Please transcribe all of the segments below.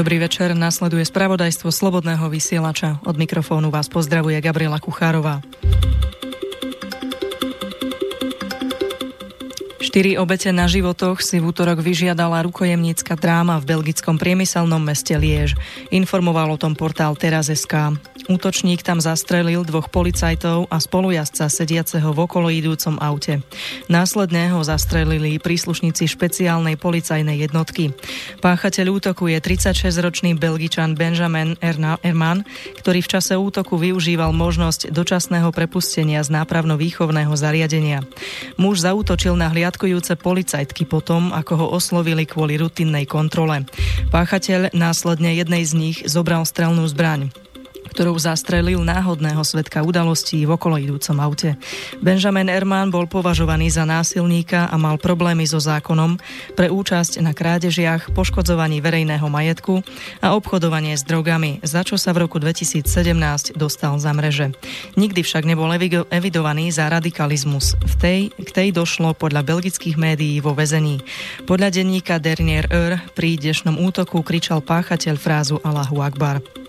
Dobrý večer, nasleduje spravodajstvo Slobodného vysielača. Od mikrofónu vás pozdravuje Gabriela Kuchárová. Štyri obete na životoch si v útorok vyžiadala rukojemnícka dráma v belgickom priemyselnom meste Liež. Informoval o tom portál Teraz.sk. Útočník tam zastrelil dvoch policajtov a spolujazca sediaceho v okoloidúcom aute. Následne ho zastrelili príslušníci špeciálnej policajnej jednotky. Páchateľ útoku je 36-ročný belgičan Benjamin Erman, ktorý v čase útoku využíval možnosť dočasného prepustenia z nápravno-výchovného zariadenia. Muž zautočil na hliadkujúce policajtky potom, ako ho oslovili kvôli rutinnej kontrole. Páchateľ následne jednej z nich zobral strelnú zbraň ktorou zastrelil náhodného svetka udalostí v okoloidúcom aute. Benjamin Erman bol považovaný za násilníka a mal problémy so zákonom pre účasť na krádežiach, poškodzovaní verejného majetku a obchodovanie s drogami, za čo sa v roku 2017 dostal za mreže. Nikdy však nebol evidovaný za radikalizmus. V tej, k tej došlo podľa belgických médií vo väzení. Podľa denníka Dernier Eur pri dnešnom útoku kričal páchateľ frázu Allahu Akbar.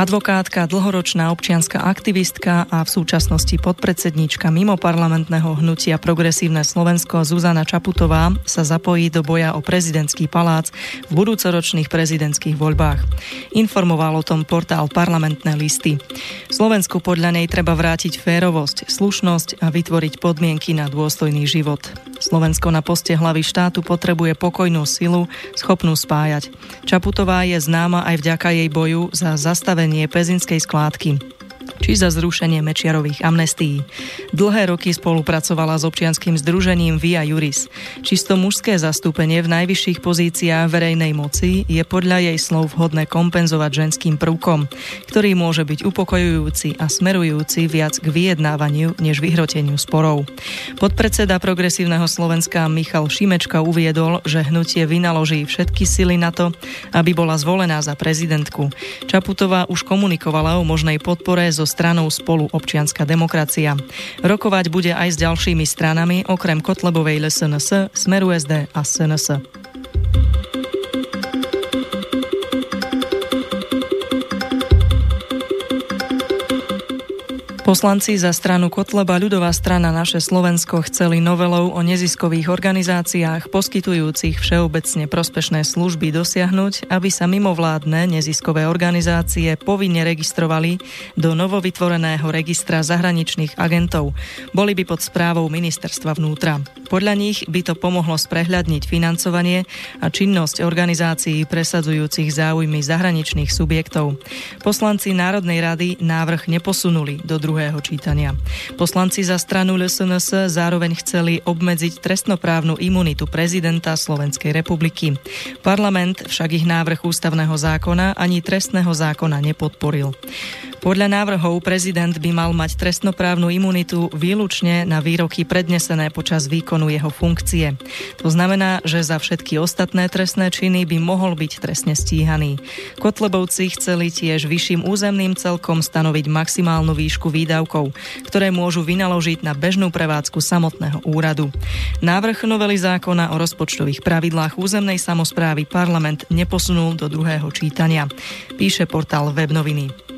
Advokátka, dlhoročná občianská aktivistka a v súčasnosti podpredsedníčka mimo parlamentného hnutia Progresívne Slovensko Zuzana Čaputová sa zapojí do boja o prezidentský palác v budúcoročných prezidentských voľbách. Informoval o tom portál Parlamentné listy. Slovensku podľa nej treba vrátiť férovosť, slušnosť a vytvoriť podmienky na dôstojný život. Slovensko na poste hlavy štátu potrebuje pokojnú silu, schopnú spájať. Čaputová je známa aj vďaka jej boju za zastavenie pezinskej skládky či za zrušenie Mečiarových amnestií. Dlhé roky spolupracovala s občianským združením Via Juris. Čisto mužské zastúpenie v najvyšších pozíciách verejnej moci je podľa jej slov vhodné kompenzovať ženským prvkom, ktorý môže byť upokojujúci a smerujúci viac k vyjednávaniu než vyhroteniu sporov. Podpredseda Progresívneho Slovenska Michal Šimečka uviedol, že hnutie vynaloží všetky sily na to, aby bola zvolená za prezidentku. Čaputová už komunikovala o možnej podpore zo stranou spolu občianská demokracia. Rokovať bude aj s ďalšími stranami, okrem Kotlebovej LSNS, Smeru SD a SNS. Poslanci za stranu Kotleba ľudová strana Naše Slovensko chceli novelou o neziskových organizáciách poskytujúcich všeobecne prospešné služby dosiahnuť, aby sa mimovládne neziskové organizácie povinne registrovali do novovytvoreného registra zahraničných agentov. Boli by pod správou ministerstva vnútra. Podľa nich by to pomohlo sprehľadniť financovanie a činnosť organizácií presadzujúcich záujmy zahraničných subjektov. Poslanci Národnej rady návrh neposunuli do druhého druhého čítania. Poslanci za stranu LSNS zároveň chceli obmedziť trestnoprávnu imunitu prezidenta Slovenskej republiky. Parlament však ich návrh ústavného zákona ani trestného zákona nepodporil. Podľa návrhov prezident by mal mať trestnoprávnu imunitu výlučne na výroky prednesené počas výkonu jeho funkcie. To znamená, že za všetky ostatné trestné činy by mohol byť trestne stíhaný. Kotlebovci chceli tiež vyšším územným celkom stanoviť maximálnu výšku výdavkov, ktoré môžu vynaložiť na bežnú prevádzku samotného úradu. Návrh novely zákona o rozpočtových pravidlách územnej samozprávy parlament neposunul do druhého čítania. Píše portál Webnoviny.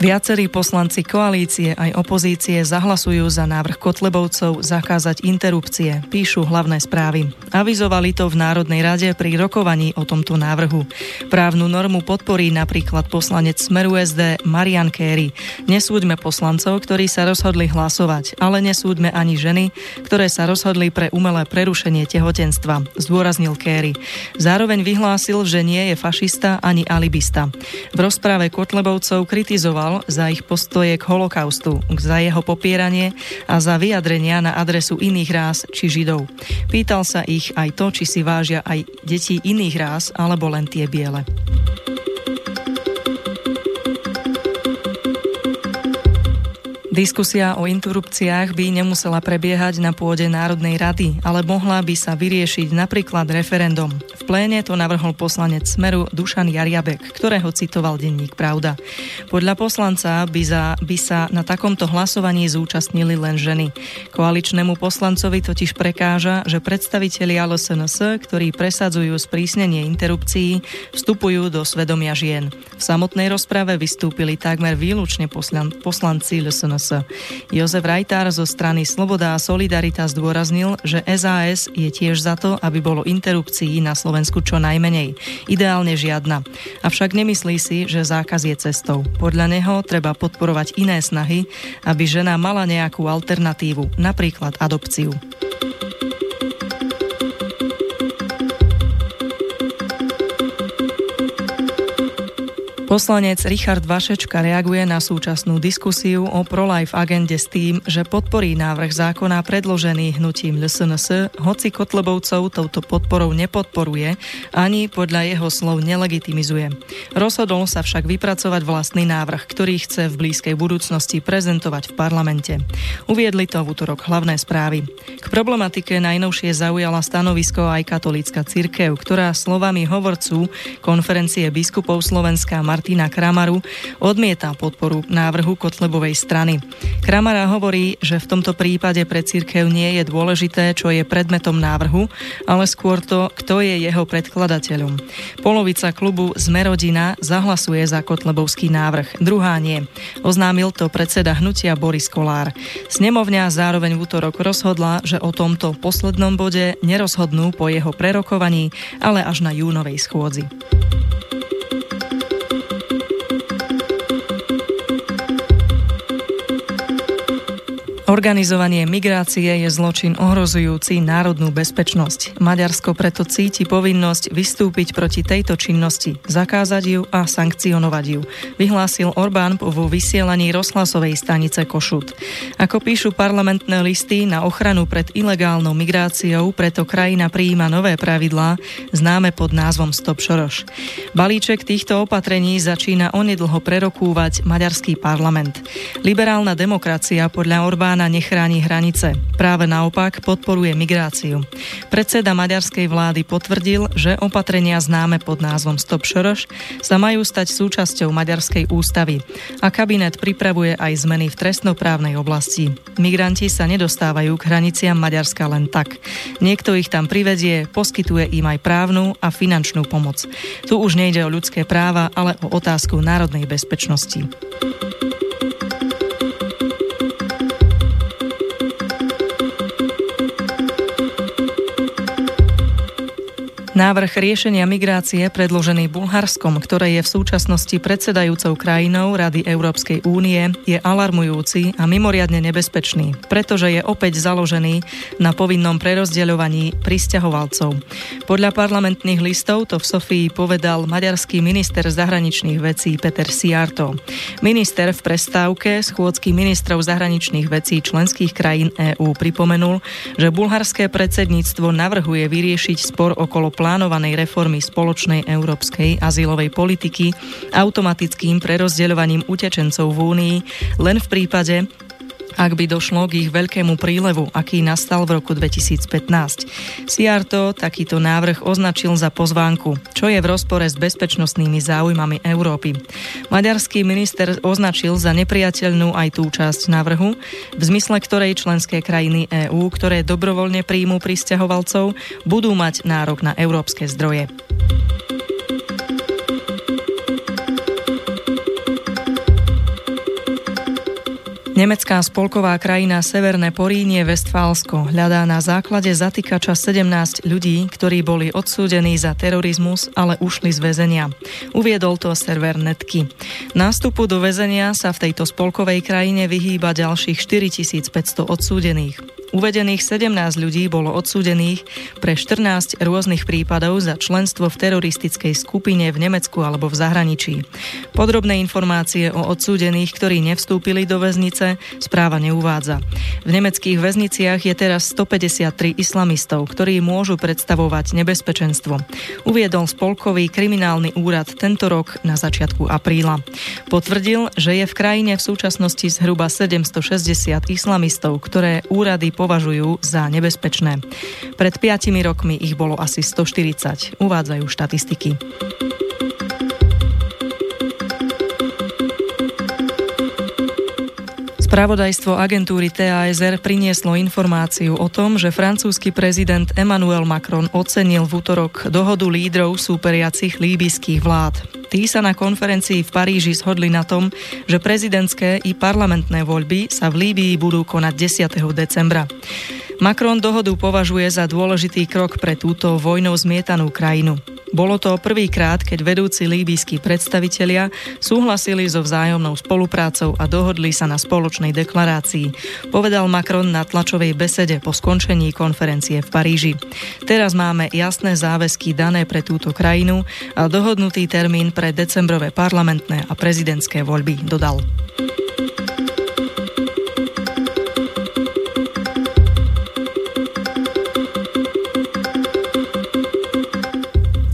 Viacerí poslanci koalície aj opozície zahlasujú za návrh Kotlebovcov zakázať interrupcie, píšu hlavné správy. Avizovali to v Národnej rade pri rokovaní o tomto návrhu. Právnu normu podporí napríklad poslanec Smeru SD Marian Kéry. Nesúďme poslancov, ktorí sa rozhodli hlasovať, ale nesúďme ani ženy, ktoré sa rozhodli pre umelé prerušenie tehotenstva, zdôraznil Kéry. Zároveň vyhlásil, že nie je fašista ani alibista. V rozpráve Kotlebovcov kritizoval kritizoval za ich postoje k holokaustu, za jeho popieranie a za vyjadrenia na adresu iných rás či židov. Pýtal sa ich aj to, či si vážia aj deti iných rás alebo len tie biele. Diskusia o interrupciách by nemusela prebiehať na pôde Národnej rady, ale mohla by sa vyriešiť napríklad referendum. Pléne to navrhol poslanec Smeru Dušan Jariabek, ktorého citoval denník Pravda. Podľa poslanca by, za, by sa na takomto hlasovaní zúčastnili len ženy. Koaličnému poslancovi totiž prekáža, že predstavitelia LSNS, ktorí presadzujú sprísnenie interrupcií, vstupujú do svedomia žien. V samotnej rozprave vystúpili takmer výlučne poslanci LSNS SNS. Jozef Rajtár zo strany Sloboda a Solidarita zdôraznil, že SAS je tiež za to, aby bolo interrupcií na Slovensku čo najmenej. Ideálne žiadna. Avšak nemyslí si, že zákaz je cestou. Podľa neho treba podporovať iné snahy, aby žena mala nejakú alternatívu, napríklad adopciu. Poslanec Richard Vašečka reaguje na súčasnú diskusiu o pro-life agende s tým, že podporí návrh zákona predložený hnutím LSNS, hoci Kotlebovcov touto podporou nepodporuje, ani podľa jeho slov nelegitimizuje. Rozhodol sa však vypracovať vlastný návrh, ktorý chce v blízkej budúcnosti prezentovať v parlamente. Uviedli to v útorok hlavné správy. K problematike najnovšie zaujala stanovisko aj katolícka cirkev, ktorá slovami hovorcu konferencie biskupov Slovenska Martina Kramaru odmieta podporu návrhu Kotlebovej strany. Kramara hovorí, že v tomto prípade pre církev nie je dôležité, čo je predmetom návrhu, ale skôr to, kto je jeho predkladateľom. Polovica klubu Zmerodina zahlasuje za Kotlebovský návrh, druhá nie. Oznámil to predseda hnutia Boris Kolár. Snemovňa zároveň v útorok rozhodla, že o tomto poslednom bode nerozhodnú po jeho prerokovaní, ale až na júnovej schôdzi. Organizovanie migrácie je zločin ohrozujúci národnú bezpečnosť. Maďarsko preto cíti povinnosť vystúpiť proti tejto činnosti, zakázať ju a sankcionovať ju, vyhlásil Orbán vo vysielaní rozhlasovej stanice Košut. Ako píšu parlamentné listy na ochranu pred ilegálnou migráciou, preto krajina prijíma nové pravidlá, známe pod názvom Stop Šoroš. Balíček týchto opatrení začína onedlho prerokúvať maďarský parlament. Liberálna demokracia podľa Orbána Orbána nechráni hranice. Práve naopak podporuje migráciu. Predseda maďarskej vlády potvrdil, že opatrenia známe pod názvom Stop Šoroš sa majú stať súčasťou maďarskej ústavy a kabinet pripravuje aj zmeny v trestnoprávnej oblasti. Migranti sa nedostávajú k hraniciam Maďarska len tak. Niekto ich tam privedie, poskytuje im aj právnu a finančnú pomoc. Tu už nejde o ľudské práva, ale o otázku národnej bezpečnosti. Návrh riešenia migrácie predložený Bulharskom, ktoré je v súčasnosti predsedajúcou krajinou Rady Európskej únie, je alarmujúci a mimoriadne nebezpečný, pretože je opäť založený na povinnom prerozdeľovaní pristahovalcov. Podľa parlamentných listov to v Sofii povedal maďarský minister zahraničných vecí Peter Siarto. Minister v prestávke schôdzky ministrov zahraničných vecí členských krajín EÚ pripomenul, že bulharské predsedníctvo navrhuje vyriešiť spor okolo plánu plánovanej reformy spoločnej európskej azylovej politiky automatickým prerozdeľovaním utečencov v Únii len v prípade, ak by došlo k ich veľkému prílevu, aký nastal v roku 2015. Siarto takýto návrh označil za pozvánku, čo je v rozpore s bezpečnostnými záujmami Európy. Maďarský minister označil za nepriateľnú aj tú časť návrhu, v zmysle ktorej členské krajiny EÚ, ktoré dobrovoľne príjmú pristahovalcov, budú mať nárok na európske zdroje. Nemecká spolková krajina Severné Porínie Westfálsko hľadá na základe zatýkača 17 ľudí, ktorí boli odsúdení za terorizmus, ale ušli z väzenia. Uviedol to server Netky. Nástupu do väzenia sa v tejto spolkovej krajine vyhýba ďalších 4500 odsúdených. Uvedených 17 ľudí bolo odsúdených pre 14 rôznych prípadov za členstvo v teroristickej skupine v Nemecku alebo v zahraničí. Podrobné informácie o odsúdených, ktorí nevstúpili do väznice, správa neuvádza. V nemeckých väzniciach je teraz 153 islamistov, ktorí môžu predstavovať nebezpečenstvo. Uviedol Spolkový kriminálny úrad tento rok na začiatku apríla. Potvrdil, že je v krajine v súčasnosti zhruba 760 islamistov, ktoré úrady považujú za nebezpečné. Pred 5 rokmi ich bolo asi 140, uvádzajú štatistiky. Spravodajstvo agentúry TASR prinieslo informáciu o tom, že francúzsky prezident Emmanuel Macron ocenil v útorok dohodu lídrov súperiacich líbyských vlád. Tí sa na konferencii v Paríži shodli na tom, že prezidentské i parlamentné voľby sa v Líbii budú konať 10. decembra. Macron dohodu považuje za dôležitý krok pre túto vojnou zmietanú krajinu. Bolo to prvýkrát, keď vedúci líbyskí predstavitelia súhlasili so vzájomnou spoluprácou a dohodli sa na spoločnej deklarácii, povedal Macron na tlačovej besede po skončení konferencie v Paríži. Teraz máme jasné záväzky dané pre túto krajinu a dohodnutý termín pre decembrové parlamentné a prezidentské voľby, dodal.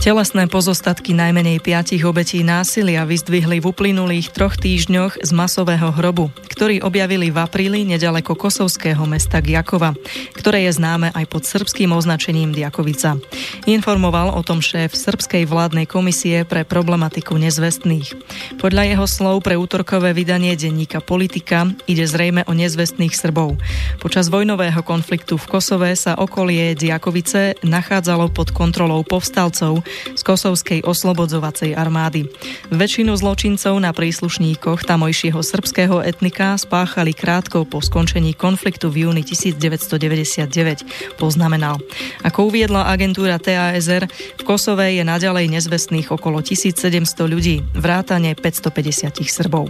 Telesné pozostatky najmenej piatich obetí násilia vyzdvihli v uplynulých troch týždňoch z masového hrobu, ktorý objavili v apríli nedaleko kosovského mesta Gjakova, ktoré je známe aj pod srbským označením Diakovica. Informoval o tom šéf Srbskej vládnej komisie pre problematiku nezvestných. Podľa jeho slov pre útorkové vydanie denníka Politika ide zrejme o nezvestných Srbov. Počas vojnového konfliktu v Kosove sa okolie Diakovice nachádzalo pod kontrolou povstalcov, z kosovskej oslobodzovacej armády. Väčšinu zločincov na príslušníkoch tamojšieho srbského etnika spáchali krátko po skončení konfliktu v júni 1999, poznamenal. Ako uviedla agentúra TASR, v Kosove je naďalej nezvestných okolo 1700 ľudí, vrátane 550 Srbov.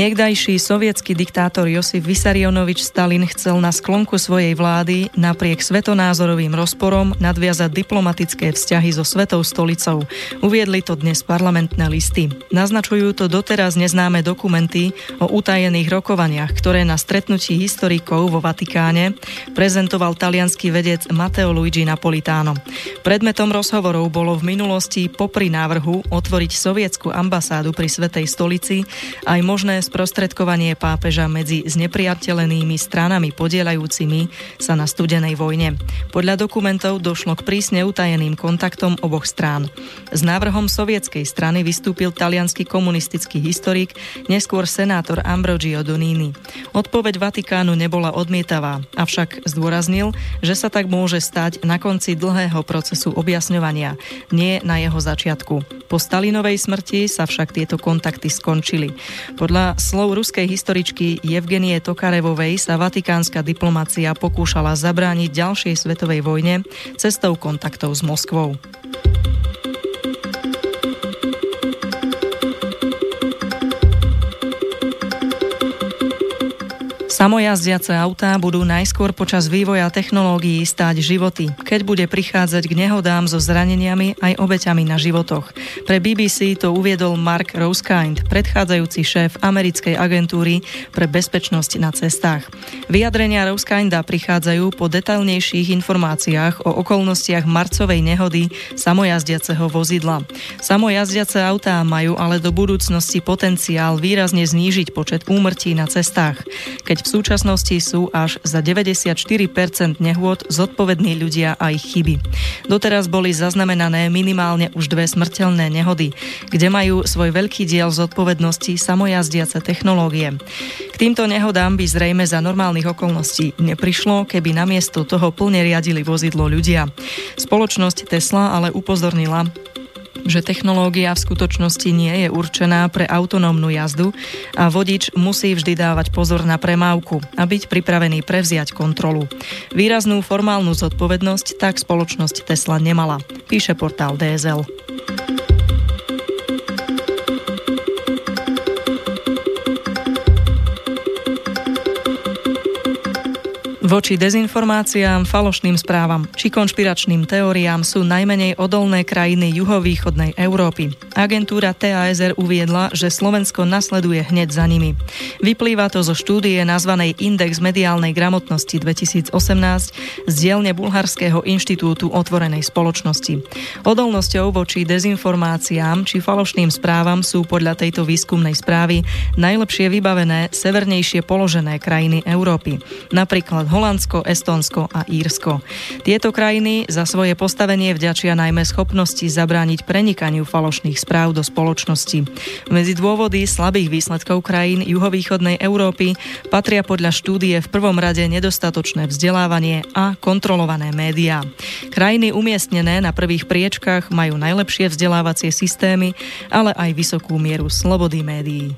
Niekdajší sovietský diktátor Josif Vysarionovič Stalin chcel na sklonku svojej vlády napriek svetonázorovým rozporom nadviazať diplomatické vzťahy so Svetou stolicou. Uviedli to dnes parlamentné listy. Naznačujú to doteraz neznáme dokumenty o utajených rokovaniach, ktoré na stretnutí historikov vo Vatikáne prezentoval talianský vedec Matteo Luigi Napolitano. Predmetom rozhovorov bolo v minulosti popri návrhu otvoriť sovietskú ambasádu pri Svetej stolici aj možné sprostredkovanie pápeža medzi znepriateľenými stranami podielajúcimi sa na studenej vojne. Podľa dokumentov došlo k prísne utajeným kontaktom oboch strán. S návrhom sovietskej strany vystúpil talianský komunistický historik, neskôr senátor Ambrogio Donini. Odpoveď Vatikánu nebola odmietavá, avšak zdôraznil, že sa tak môže stať na konci dlhého procesu objasňovania, nie na jeho začiatku. Po Stalinovej smrti sa však tieto kontakty skončili. Podľa slov ruskej historičky Evgenie Tokarevovej sa vatikánska diplomacia pokúšala zabrániť ďalšej svetovej vojne cestou kontaktov s Moskvou. Samojazdiace autá budú najskôr počas vývoja technológií stáť životy, keď bude prichádzať k nehodám so zraneniami aj obeťami na životoch. Pre BBC to uviedol Mark Rosekind, predchádzajúci šéf americkej agentúry pre bezpečnosť na cestách. Vyjadrenia Rosekinda prichádzajú po detailnejších informáciách o okolnostiach marcovej nehody samojazdiaceho vozidla. Samojazdiace autá majú ale do budúcnosti potenciál výrazne znížiť počet úmrtí na cestách. Keď v súčasnosti sú až za 94% nehôd zodpovední ľudia a ich chyby. Doteraz boli zaznamenané minimálne už dve smrteľné nehody, kde majú svoj veľký diel zodpovednosti samojazdiace technológie. K týmto nehodám by zrejme za normálnych okolností neprišlo, keby namiesto toho plne riadili vozidlo ľudia. Spoločnosť Tesla ale upozornila, že technológia v skutočnosti nie je určená pre autonómnu jazdu a vodič musí vždy dávať pozor na premávku a byť pripravený prevziať kontrolu. Výraznú formálnu zodpovednosť tak spoločnosť Tesla nemala, píše portál DSL. Voči dezinformáciám, falošným správam či konšpiračným teóriám sú najmenej odolné krajiny juhovýchodnej Európy. Agentúra TASR uviedla, že Slovensko nasleduje hneď za nimi. Vyplýva to zo štúdie nazvanej Index mediálnej gramotnosti 2018 z dielne Bulharského inštitútu otvorenej spoločnosti. Odolnosťou voči dezinformáciám či falošným správam sú podľa tejto výskumnej správy najlepšie vybavené severnejšie položené krajiny Európy. Napríklad Holandsko, Estónsko a Írsko. Tieto krajiny za svoje postavenie vďačia najmä schopnosti zabrániť prenikaniu falošných správ do spoločnosti. Medzi dôvody slabých výsledkov krajín juhovýchodnej Európy patria podľa štúdie v prvom rade nedostatočné vzdelávanie a kontrolované médiá. Krajiny umiestnené na prvých priečkách majú najlepšie vzdelávacie systémy, ale aj vysokú mieru slobody médií.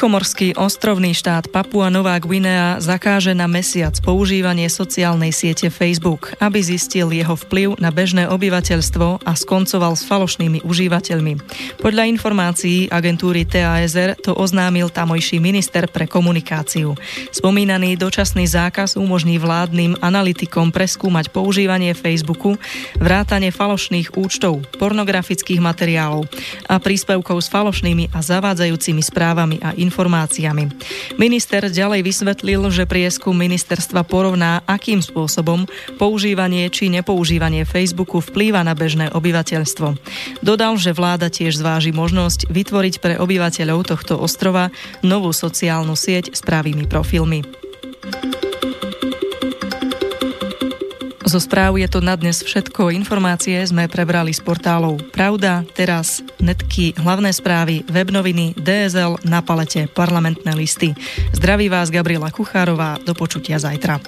Tichomorský ostrovný štát Papua Nová Guinea zakáže na mesiac používanie sociálnej siete Facebook, aby zistil jeho vplyv na bežné obyvateľstvo a skoncoval s falošnými užívateľmi. Podľa informácií agentúry TASR to oznámil tamojší minister pre komunikáciu. Spomínaný dočasný zákaz umožní vládnym analytikom preskúmať používanie Facebooku, vrátanie falošných účtov, pornografických materiálov a príspevkov s falošnými a zavádzajúcimi správami a informáciami. Minister ďalej vysvetlil, že prieskum ministerstva porovná, akým spôsobom používanie či nepoužívanie Facebooku vplýva na bežné obyvateľstvo. Dodal, že vláda tiež zváži možnosť vytvoriť pre obyvateľov tohto ostrova novú sociálnu sieť s pravými profilmi. Zo správ je to na dnes všetko. Informácie sme prebrali z portálov Pravda, Teraz, Netky, Hlavné správy, Webnoviny, DSL, Na palete, Parlamentné listy. Zdraví vás Gabriela Kuchárová. Do počutia zajtra.